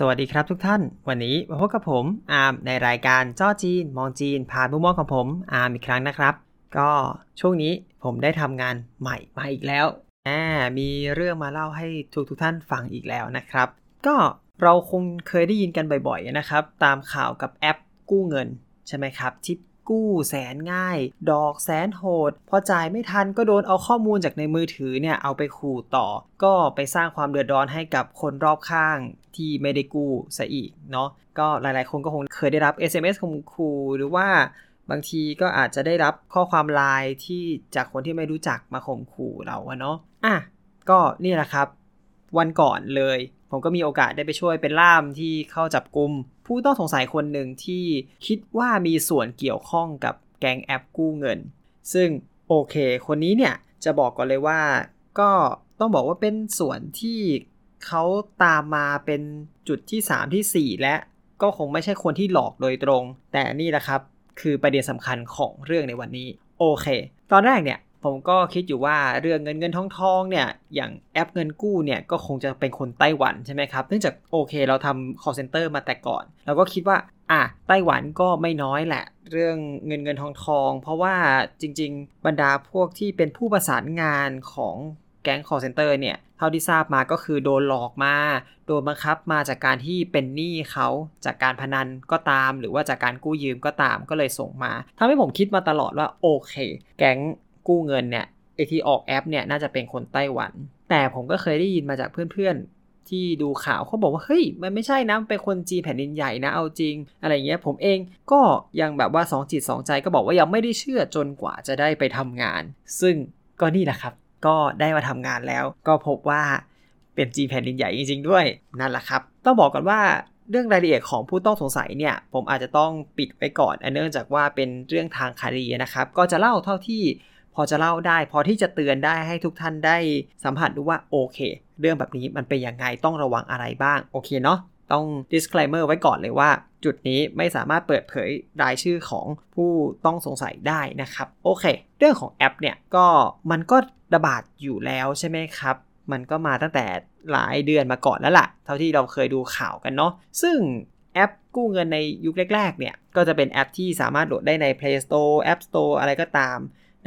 สวัสดีครับทุกท่าน วันนี้มาพบกับผมอาร์มในรายการจ้อจีน มองจีน ผ่านมุมมองของผมอาร์มอีกครั้งนะครับ ก็ช่วงนี้ผมได้ทำงานใหม่มาอีกแล้วแหมมีเรื่องมาเล่าให้ทุกทุกท่านฟังอีกแล้วนะครับ ก็เราคงเคยได้ยินกันบ่อยๆนะครับ ตามข่าวกับแอปกู้เงินใช่ไหมครับที่กู้แสนง่าย ดอกแสนโหด พอจ่ายไม่ทันก็โดนเอาข้อมูลจากในมือถือเนี่ยเอาไปขู่ต่อ ก็ไปสร้างความเดือดร้อนให้กับคนรอบข้าง ที่ไม่ได้กู้ซะอีกเนาะก็หลายๆ คนก็คงเคยได้รับ SMS ข่มขู่หรือว่าบางทีก็อาจจะได้รับข้อความไลน์ที่จากคนที่ไม่รู้จักมาข่มขู่เราเนาะอะก็นี่แหละครับ วันก่อนเลย ผมก็มีโอกาสได้ไปช่วยเป็นล่ามที่เข้าจับกลุ่มผู้ต้องสงสัยคนหนึ่งที่คิดว่ามีส่วนเกี่ยวข้องกับแก๊งแอปกู้เงิน ซึ่งโอเค คนนี้เนี่ยจะบอกก่อนเลยว่า ก็ต้องบอกว่าเป็นส่วนที่ เขาตามมาเป็นจุดที่ 3 ที่ 4 และก็คงไม่ใช่คนที่หลอกโดยตรง แต่นี่แหละครับ คือประเด็นสำคัญของเรื่องในวันนี้ โอเค ตอนแรกเนี่ยผมก็คิดอยู่ว่าเรื่องเงินเงินทองทองเนี่ยอย่างแอปเงินกู้เนี่ยก็คงจะเป็นคนไต้หวันใช่ไหมครับเนื่องจากโอเคเราทำ call center มาแต่ก่อน เราก็คิดว่าอะไต้หวันก็ไม่น้อยแหละ เรื่องเงินเงินทองทอง เพราะว่าจริง ๆ บรรดาพวกที่เป็นผู้ประสานงานของ แก๊ง call center เนี่ยเท่าที่ทราบมาก็คือโดนหลอกมา โดนบังคับมาจากการที่เป็นหนี้เขาจากการพนันก็ตาม หรือว่าจากการกู้ยืมก็ตามก็เลยส่งมาทำให้ผมคิดมาตลอดว่าโอเค แก๊งกู้เงินเนี่ยไอที่ออกแอปเนี่ยน่าจะเป็นคนไต้หวัน แต่ผมก็เคยได้ยินมาจากเพื่อนๆ ที่ดูข่าวเขาบอกว่าเฮ้ยมันไม่ใช่นะเป็นคนจีนแผ่นดินใหญ่นะเอาจริง อะไรเงี้ยผมเองก็ยังแบบว่าสองจิตสองใจก็บอกว่ายังไม่ได้เชื่อจนกว่าจะได้ไปทำงาน ซึ่งก็นี่แหละครับ ก็ได้มาทำงานแล้ว ก็พบว่าเป็นจีนแผ่นดินใหญ่จริง ๆ ด้วยนั่นแหละครับ ต้องบอกก่อนว่าเรื่องรายละเอียดของผู้ต้องสงสัยเนี่ย ผมอาจจะต้องปิดไว้ก่อนเนื่องจากว่าเป็นเรื่องทางคดีนะครับ ก็จะเล่าเท่าที่พอจะเล่าได้ พอที่จะเตือนได้ให้ทุกท่านได้สัมผัสดูว่าโอเค เรื่องแบบนี้มันเป็นยังไงต้องระวังอะไรบ้างโอเคเนาะต้อง disclaimer ไว้ก่อนเลยว่า จุดนี้ไม่สามารถเปิดเผยรายชื่อของผู้ต้องสงสัยได้นะครับ โอเค เรื่องของแอปเนี่ยก็มันก็ ระบาดอยู่แล้วใช่ไหมครับ มันก็มาตั้งแต่หลายเดือนมาก่อนแล้วล่ะ เท่าที่เราเคยดูข่าวกันเนาะซึ่งแอปกู้เงินในยุคแรกๆเนี่ยก็จะเป็นแอปที่สามารถโหลดได้ใน Play Store App Store อะไรก็ตาม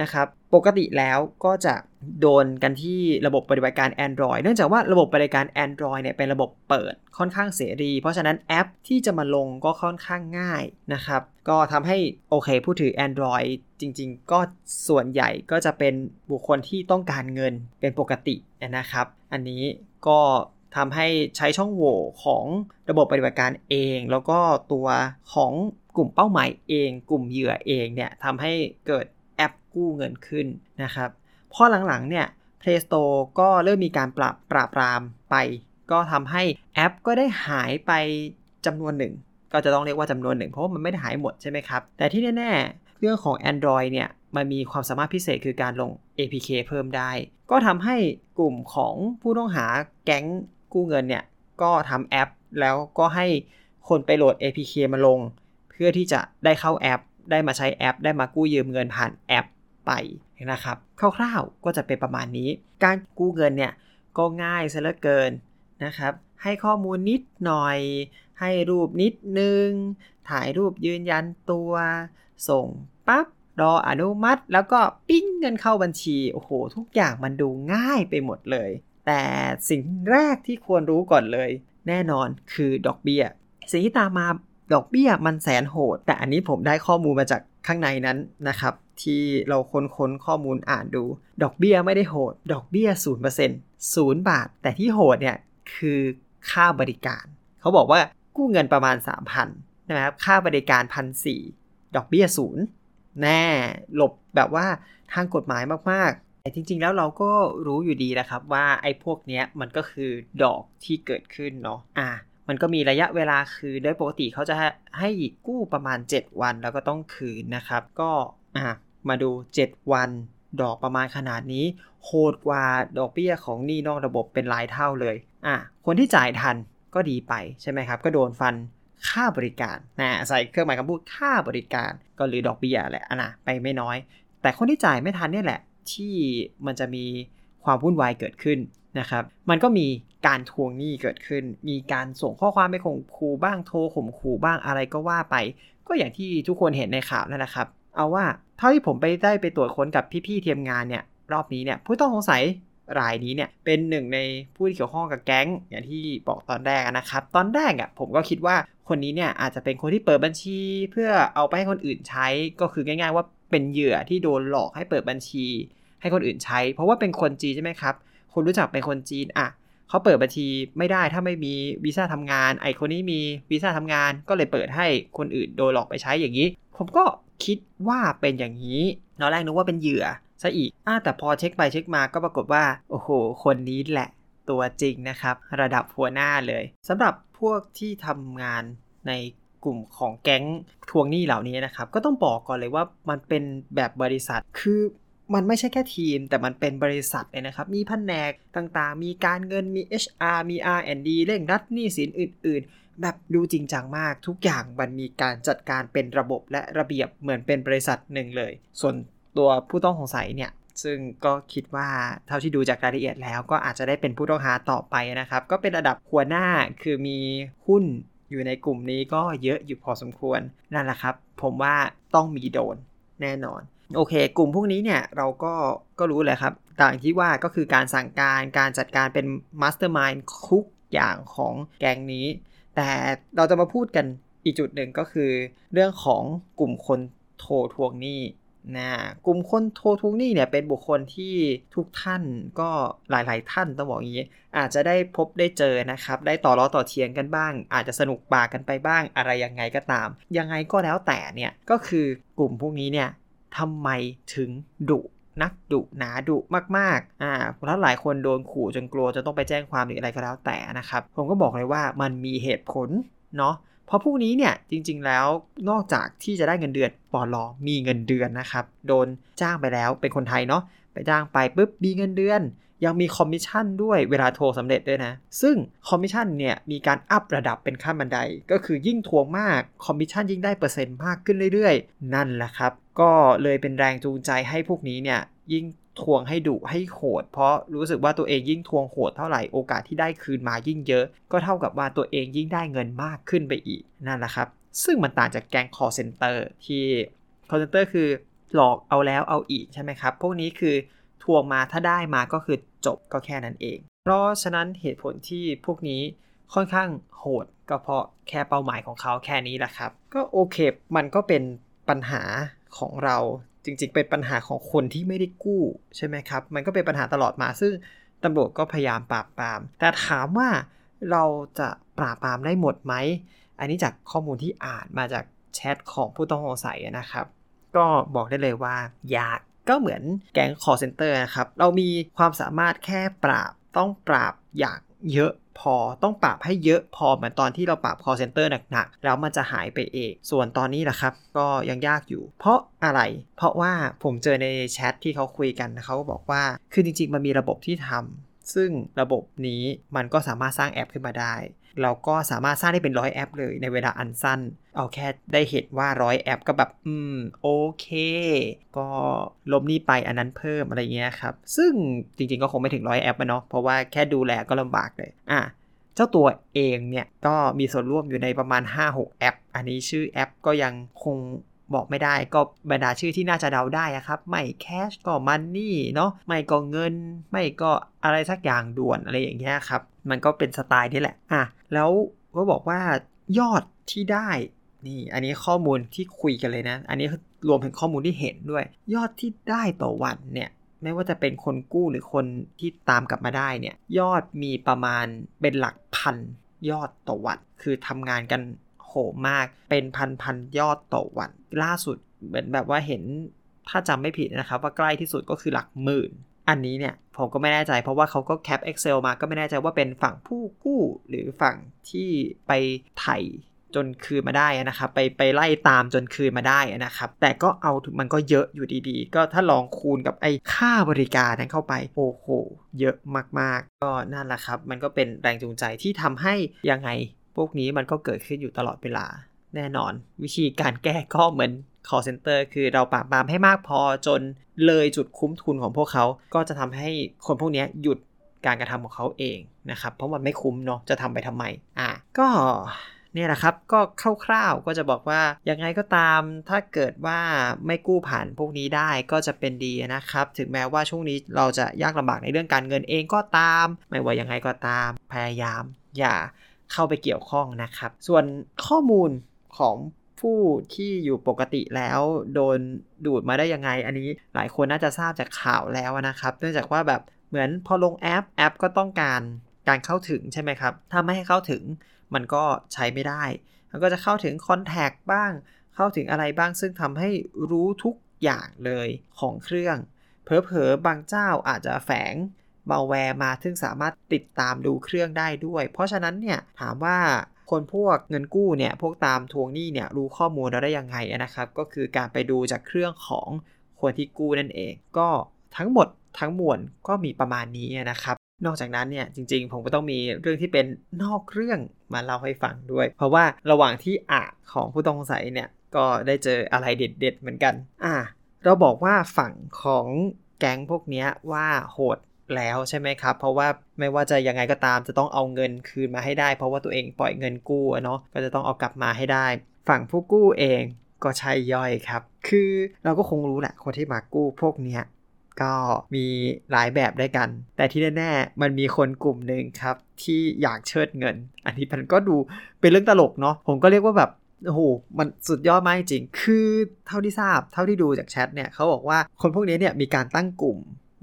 นะครับปกติแล้วก็จะโดนกันที่ระบบปฏิบัติการ Android เนื่องจากว่าระบบปฏิบัติการ Android เนี่ยเป็นระบบเปิดค่อนข้างเสรี เพราะฉะนั้นแอปที่จะมาลงก็ค่อนข้างง่ายนะครับ ก็ทำให้โอเคผู้ถือ Android จริงๆ ก็ส่วนใหญ่ก็จะเป็นบุคคลที่ต้องการเงินเป็นปกตินะครับ อันนี้ก็ทำให้ใช้ช่องโหว่ของระบบปฏิบัติการเอง แล้วก็ตัวของกลุ่มเป้าหมายเอง กลุ่มเหยื่อเองเนี่ยทำให้เกิดแอปกู้เงินขึ้นนะครับพอหลังๆเนี่ย Play Store ก็เริ่มมีการปรับปราบปรามไป ก็ทำให้แอปก็ได้หายไปจำนวนหนึ่ง ก็จะต้องเรียกว่าจำนวนหนึ่งเพราะว่ามันไม่ได้หายหมดใช่ไหมครับ แต่ที่แน่ เรื่องของ Android เนี่ยมันมีความสามารถพิเศษคือการลง APK เพิ่มได้ ก็ทำให้กลุ่มของผู้ต้องหาแก๊งกู้เงินเนี่ย ก็ทำแอป แล้วก็ให้คนไปโหลด APK มาลง เพื่อที่จะได้เข้าแอป ได้มาใช้แอป ได้มากู้ยืมเงินผ่านแอปไปนะครับคร่าวๆก็จะเป็นประมาณนี้ การกู้เงินเนี่ยก็ง่ายซะเหลือเกินนะครับ ให้ข้อมูลนิดหน่อย ให้รูปนิดนึง ถ่ายรูปยืนยันตัว ส่งปั๊บรออนุมัติ แล้วก็ปิ้งเงินเข้าบัญชี โอ้โห ทุกอย่างมันดูง่ายไปหมดเลย แต่สิ่งแรกที่ควรรู้ก่อนเลย แน่นอนคือดอกเบี้ย สิ่งที่ตามมาดอกเบี้ยมันแสนโหด แต่อันนี้ผมได้ข้อมูลมาจากข้างในนั้นนะครับ ที่เราค้นค้นข้อมูลอ่านดู ดอกเบี้ยไม่ได้โหด ดอกเบี้ย0% 0 บาท แต่ที่โหดเนี่ยคือ ค่าบริการ เขาบอกว่ากู้เงินประมาณ 3,000นะครับค่าบริการพันสดอกเบี้ยศูนย์แน่หลบแบบว่าทางกฎหมายมากๆ แต่จริง ๆ แล้วเราก็รู้อยู่ดีนะครับว่าไอ้พวกเนี้ยมันก็คือดอกที่เกิดขึ้นเนาะอะมันก็มีระยะเวลาคือโดยปกติเขาจะให้กู้ประมาณ 7 วันแล้วก็ต้องคืนนะครับ ก็อะมาดู 7 วัน ดอกประมาณขนาดนี้โหดกว่าดอกเบี้ยของหนี้นอกระบบเป็นหลายเท่าเลยอะคนที่จ่ายทันก็ดีไปใช่ไหมครับ ก็โดนฟันค่าบริการนะใส่เครื่องหมายคำพูดค่าบริการ ก็หรือดอกเบี้ยแหละอะนะไปไม่น้อย แต่คนที่จ่ายไม่ทันเนี่ยแหละ ที่มันจะมีความวุ่นวายเกิดขึ้นนะครับ มันก็มีการทวงหนี้เกิดขึ้น มีการส่งข้อความไปข่มขู่บ้างโทรข่มขู่บ้างอะไรก็ว่าไป ก็อย่างที่ทุกคนเห็นในข่าวนั่นแหละครับ เอาว่า เท่าที่ผมไปได้ไปตรวจค้นกับพี่ๆทีมงานเนี่ยรอบนี้เนี่ยผู้ต้องสงสัยรายนี้เนี่ยเป็นหนึ่งในผู้ที่เกี่ยวข้องกับแก๊งอย่างที่บอกตอนแรกนะครับ ตอนแรกอะผมก็คิดว่าคนนี้เนี่ยอาจจะเป็นคนที่เปิดบัญชี เพื่อเอาไปให้คนอื่นใช้ก็คือง่าย ๆ ว่าเป็นเหยื่อที่โดนหลอกให้เปิดบัญชี ให้คนอื่นใช้ เพราะว่าเป็นคนจีนใช่ไหมครับคนรู้จักเป็นคนจีนอะเขาเปิดบัญชีไม่ได้ถ้าไม่มีวีซ่าทำงาน ไอคนนี้มีวีซ่าทำงานก็เลยเปิดให้คนอื่นโดนหลอกไปใช้อย่างนี้ ผมก็ คิดว่าเป็นอย่างนี้ตอนแรกนึกว่าเป็นเหยื่อซะอีกอ่าแต่พอเช็คไปเช็คมาก็ปรากฏว่า โอ้โห คนนี้แหละตัวจริงนะครับ ระดับหัวหน้าเลยสำหรับพวกที่ทำงานในกลุ่มของแก๊งทวงหนี้เหล่านี้นะครับ ก็ต้องบอกก่อนเลยว่ามันเป็นแบบบริษัทคือมันไม่ใช่แค่ทีม แต่มันเป็นบริษัทเลยนะครับ มีแผนกต่างๆ มีการเงินมี HR มี R&D เร่งรัดหนี้สินอื่น ๆ แบบดูจริงจังมาก ทุกอย่างมันมีการจัดการเป็นระบบและระเบียบเหมือนเป็นบริษัทหนึ่งเลย ส่วนตัวผู้ต้องสงสัยเนี่ยซึ่งก็คิดว่าเท่าที่ดูจากรายละเอียดแล้วก็อาจจะได้เป็นผู้ต้องหาต่อไปนะครับ ก็เป็นระดับหัวหน้าคือมีหุ้นอยู่ในกลุ่มนี้ก็เยอะอยู่พอสมควรนั่นแหละครับ ผมว่าต้องมีโดนแน่นอน โอเค กลุ่มพวกนี้เนี่ยเราก็ก็รู้เลยครับ ต่างที่ว่าก็คือการสั่งการการจัดการเป็น mastermind ทุกอย่างของแก๊งนี้ แต่เราจะมาพูดกันอีกจุดหนึ่งก็คือ เรื่องของกลุ่มคนโทรทวงหนี้นะกลุ่มคนโทรทวงหนี้เนี่ยเป็นบุคคลที่ทุกท่านก็หลายๆ ท่านต้องบอกอย่างนี้ อาจจะได้พบได้เจอนะครับ ได้ต่อล้อต่อเทียงกันบ้าง อาจจะสนุกปากกันไปบ้างอะไรยังไงก็ตาม ยังไงก็แล้วแต่เนี่ยก็คือกลุ่มพวกนี้เนี่ยทำไมถึงดุ นักดุหนาดุมากๆอ่าเพราะหลายคนโดนขู่จนกลัวจะต้องไปแจ้งความหรืออะไรก็แล้วแต่นะครับ ผมก็บอกเลยว่ามันมีเหตุผลเนาะเพราะพวกนี้เนี่ยจริง ๆ แล้วนอกจากที่จะได้เงินเดือนปอลอมีเงินเดือนนะครับ โดนจ้างไปแล้วเป็นคนไทยเนาะไปจ้างไปปุ๊บมีเงินเดือน ยังมีคอมมิชชั่นด้วยเวลาโทรสำเร็จด้วยนะ ซึ่งคอมมิชชั่นเนี่ยมีการ up ระดับเป็นขั้นบันได ก็คือยิ่งทวงมากคอมมิชชั่นยิ่งได้เปอร์เซ็นต์มากขึ้นเรื่อยๆ นั่นแหละครับ ก็เลยเป็นแรงจูงใจให้พวกนี้เนี่ยยิ่งทวงให้ดุให้โหด เพราะรู้สึกว่าตัวเองยิ่งทวงโหดเท่าไหร่โอกาสที่ได้คืนมายิ่งเยอะ ก็เท่ากับว่าตัวเองยิ่งได้เงินมากขึ้นไปอีกนั่นแหละครับ ซึ่งมันต่างจากแก๊ง call center ที่ call center คือหลอกเอาแล้วเอาอีกใช่ไหมครับ พวกนี้คือทวงมาถ้าได้มาก็คือ จบก็แค่นั้นเอง เพราะฉะนั้นเหตุผลที่พวกนี้ค่อนข้างโหดก็เพราะแค่เป้าหมายของเขาแค่นี้แหละครับ ก็โอเค มันก็เป็นปัญหาของเราจริงๆ เป็นปัญหาของคนที่ไม่ได้กู้ใช่ไหมครับ มันก็เป็นปัญหาตลอดมาซึ่งตำรวจก็พยายามปราบปราม แต่ถามว่าเราจะปราบปรามได้หมดไหม อันนี้จากข้อมูลที่อ่านมาจากแชทของผู้ต้องสงสัยนะครับ ก็บอกได้เลยว่ายาก ก็เหมือนแก๊ง call center นะครับ เรามีความสามารถแค่ปราบต้องปราบอย่างเยอะพอต้องปรับให้เยอะพอเหมือนตอนที่เราปรับ call center หนักๆ แล้วมันจะหายไปเอง ส่วนตอนนี้แหละครับ ก็ยังยากอยู่ เพราะอะไร เพราะว่าผมเจอในแชทที่เขาคุยกันเขาก็บอกว่า คือจริงๆ มันมีระบบที่ทำซึ่งระบบนี้มันก็สามารถสร้างแอปขึ้นมาได้ เราก็สามารถสร้างได้เป็นร้อยแอปเลยในเวลาอันสั้น เอาแค่ได้เห็นว่าร้อยแอปก็แบบ อืม โอเค ก็ลบนี่ไปอันนั้นเพิ่มอะไรเงี้ยครับ ซึ่งจริงๆก็คงไม่ถึงร้อยแอปนะเนาะเพราะว่าแค่ดูแลก็ลำบากเลยอะเจ้าตัวเองเนี่ยก็มีส่วนร่วมอยู่ในประมาณ 5-6 แอป อันนี้ชื่อแอปก็ยังคงบอกไม่ได้ก็บรรดาชื่อที่น่าจะเดาได้ครับ ไม่แคชก็มันนี่เนาะไม่ก็เงิน ไม่ก็อะไรสักอย่างด่วนอะไรอย่างเงี้ยครับ มันก็เป็นสไตล์นี่แหละอะ แล้วก็บอกว่ายอดที่ได้นี่อันนี้ข้อมูลที่คุยกันเลยนะ อันนี้รวมถึงข้อมูลที่เห็นด้วย ยอดที่ได้ต่อวันเนี่ยไม่ว่าจะเป็นคนกู้หรือคนที่ตามกลับมาได้เนี่ยยอดมีประมาณเป็นหลักพันยอดต่อวัน คือทำงานกันโหมมากเป็นพันพันยอดต่อวัน ล่าสุดเหมือนแบบว่าเห็นถ้าจำไม่ผิดนะครับ ว่าใกล้ที่สุดก็คือหลักหมื่น อันนี้เนี่ยผมก็ไม่แน่ใจเพราะว่าเขาก็แคป Excel มาก็ไม่แน่ใจว่าเป็นฝั่งผู้กู้หรือฝั่งที่ไปไถ่จนคืนมาได้นะครับไปไปไล่ตามจนคืนมาได้นะครับ แต่ก็เอามันก็เยอะอยู่ดีๆ ก็ถ้าลองคูณกับไอ้ค่าบริการนั้นเข้าไป โอ้โห เยอะมากๆ ก็นั่นแหละครับ มันก็เป็นแรงจูงใจที่ทำให้ยังไง พวกนี้มันก็เกิดขึ้นอยู่ตลอดเวลา แน่นอน วิธีการแก้ก็เหมือน call center คือเราปราบปรามให้มากพอจน เลยจุดคุ้มทุนของพวกเขา ก็จะทำให้คนพวกนี้หยุดการกระทำของเขาเองนะครับ เพราะมันไม่คุ้มเนาะ จะทำไปทำไม อะ ก็เนี่ยนะครับ ก็คร่าวๆ ก็จะบอกว่า ยังไงก็ตาม ถ้าเกิดว่าไม่กู้ผ่านพวกนี้ได้ก็จะเป็นดีนะครับ ถึงแม้ว่าช่วงนี้เราจะยากลำบากในเรื่องการเงินเองก็ตาม ไม่ว่ายังไงก็ตาม พยายาม อย่าเข้าไปเกี่ยวข้องนะครับ ส่วนข้อมูลของ ผู้ที่อยู่ปกติแล้วโดนดูดมาได้ยังไง อันนี้หลายคนน่าจะทราบจากข่าวแล้วนะครับ เนื่องจากว่าแบบเหมือนพอลงแอปแอปก็ต้องการการเข้าถึงใช่ไหมครับ ถ้าไม่ให้เข้าถึงมันก็ใช้ไม่ได้ มันก็จะเข้าถึงคอนแทคบ้าง เข้าถึงอะไรบ้าง ซึ่งทำให้รู้ทุกอย่างเลยของเครื่องเผลอๆบางเจ้าอาจจะแฝงมาแวร์มา ซึ่งสามารถติดตามดูเครื่องได้ด้วย เพราะฉะนั้นเนี่ยถามว่า คนพวกเงินกู้เนี่ยพวกตามทวงหนี้เนี่ยรู้ข้อมูลเราได้ยังไงนะครับ ก็คือการไปดูจากเครื่องของคนที่กู้นั่นเอง ก็ทั้งหมดทั้งมวลก็มีประมาณนี้นะครับ นอกจากนั้นเนี่ยจริง ๆ ผมก็ต้องมีเรื่องที่เป็นนอกเรื่องมาเล่าให้ฟังด้วย เพราะว่าระหว่างที่อ่าของผู้ต้องสงสัยเนี่ยก็ได้เจออะไรเด็ด ๆ เหมือนกัน อ่าเราบอกว่าฝั่งของแก๊งพวกนี้ว่าโหด แล้วใช่ไหมครับ เพราะว่าไม่ว่าจะยังไงก็ตามจะต้องเอาเงินคืนมาให้ได้ เพราะว่าตัวเองปล่อยเงินกู้เนาะก็จะต้องเอากลับมาให้ได้ ฝั่งผู้กู้เองก็ใช่ย่อยครับ คือเราก็คงรู้แหละคนที่มากู้พวกเนี้ยก็มีหลายแบบด้วยกัน แต่ที่แน่ๆ มันมีคนกลุ่มหนึ่งครับ ที่อยากเชิดเงิน อันนี้มันก็ดูเป็นเรื่องตลกเนาะ ผมก็เรียกว่าแบบ โอ้โห มันสุดยอดมากจริง คือเท่าที่ทราบ เท่าที่ดูจากแชทเนี่ย เขาบอกว่าคนพวกนี้เนี่ยมีการตั้งกลุ่ม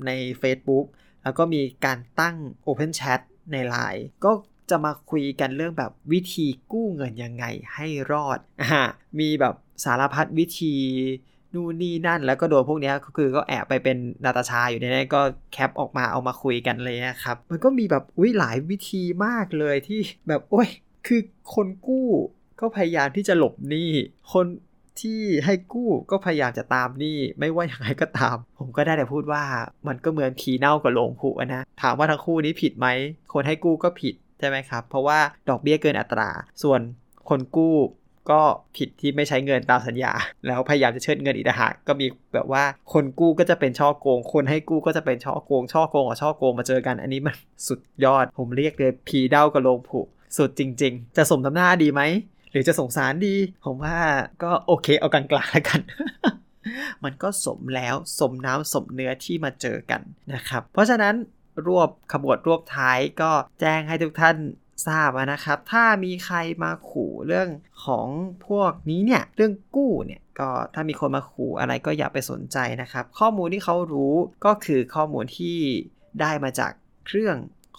ใน Facebook แล้วก็มีการตั้ง Open Chat ใน Line ก็จะมาคุยกันเรื่องแบบวิธีกู้เงินยังไงให้รอดอ่ามีแบบสารพัดวิธีนู่นนี่นั่นแล้วก็โดนพวกนี้ก็คือก็แอบไปเป็นนาตาชาอยู่ในนั้นก็แคปออกมาเอามาคุยกันเลยนะครับ มันก็มีแบบอุ้ยหลายวิธีมากเลยที่แบบโอ้ยคือคนกู้ก็พยายามที่จะหลบหนี้ คน ที่ให้กู้ก็พยายามจะตามหนี้ไม่ว่าอย่างไรก็ตาม ผมก็ได้แต่พูดว่ามันก็เหมือนผีเน่ากับโลงผุนะ ถามว่าทั้งคู่นี้ผิดไหม คนให้กู้ก็ผิดใช่ไหมครับ เพราะว่าดอกเบี้ยเกินอัตรา ส่วนคนกู้ก็ผิดที่ไม่ใช้เงินตามสัญญา แล้วพยายามจะเชิดเงินอีกต่างหากก็มีแบบว่าคนกู้ก็จะเป็นช่อโกง คนให้กู้ก็จะเป็นช่อโกง ช่อโกงกับช่อโกงมาเจอกัน อันนี้มันสุดยอด ผมเรียกเลยผีเด้ากระโลงผุสุดจริง ๆ จะสมทำหน้าดีไหม รือจะสงสารดี ผมว่าก็โอเคเอากลางๆแล้วกันมันก็สมแล้วสมน้ำสมเนื้อที่มาเจอกันนะครับ เพราะฉะนั้นรวบขบวดรวบท้ายก็แจ้งให้ทุกท่านทราบนะครับ ถ้ามีใครมาขู่เรื่องของพวกนี้เนี่ย เรื่องกู้เนี่ย ก็ถ้ามีคนมาขู่อะไรก็อย่าไปสนใจนะครับ ข้อมูลที่เขารู้ก็คือข้อมูลที่ได้มาจากเครื่อง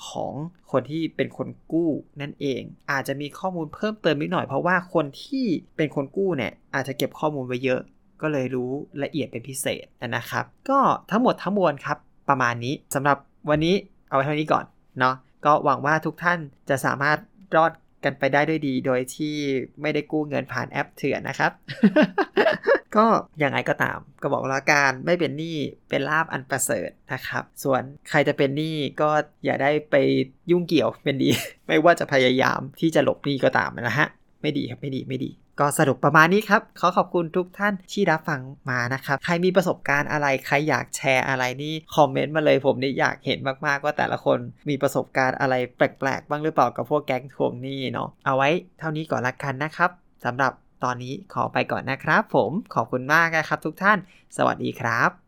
ของคนที่เป็นคนกู้นั่นเอง อาจจะมีข้อมูลเพิ่มเติมนิดหน่อยเพราะว่าคนที่เป็นคนกู้เนี่ยอาจจะเก็บข้อมูลไว้เยอะ ก็เลยรู้ละเอียดเป็นพิเศษนะครับ ก็ทั้งหมดทั้งมวลครับ ประมาณนี้สำหรับวันนี้เอาไว้เท่านี้ก่อนเนาะก็หวังว่าทุกท่านจะสามารถรอด กันไปได้ด้วยดี โดยที่ไม่ได้กู้เงินผ่านแอปเถื่อนนะครับ ก็ยังไงก็ตาม ก็บอกแล้วการไม่เป็นหนี้เป็นลาบอันประเสริฐนะครับ ส่วนใครจะเป็นหนี้ก็อย่าได้ไปยุ่งเกี่ยวเป็นดี ไม่ว่าจะพยายามที่จะหลบหนี้ก็ตามนะฮะ ไม่ดีครับไม่ดีไม่ดี ก็สรุปประมาณนี้ครับ ขอขอบคุณทุกท่านที่รับฟังมานะครับ ใครมีประสบการณ์อะไร ใครอยากแชร์อะไรนี่คอมเมนต์มาเลยผมนี่อยากเห็นมากๆว่าแต่ละคนมีประสบการณ์อะไรแปลกๆ บ้างหรือเปล่ากับพวกแก๊งทวงหนี้เนาะ เอาไว้เท่านี้ก่อนละกันนะครับสำหรับตอนนี้ขอไปก่อนนะครับ ผมขอบคุณมากนะครับทุกท่าน สวัสดีครับ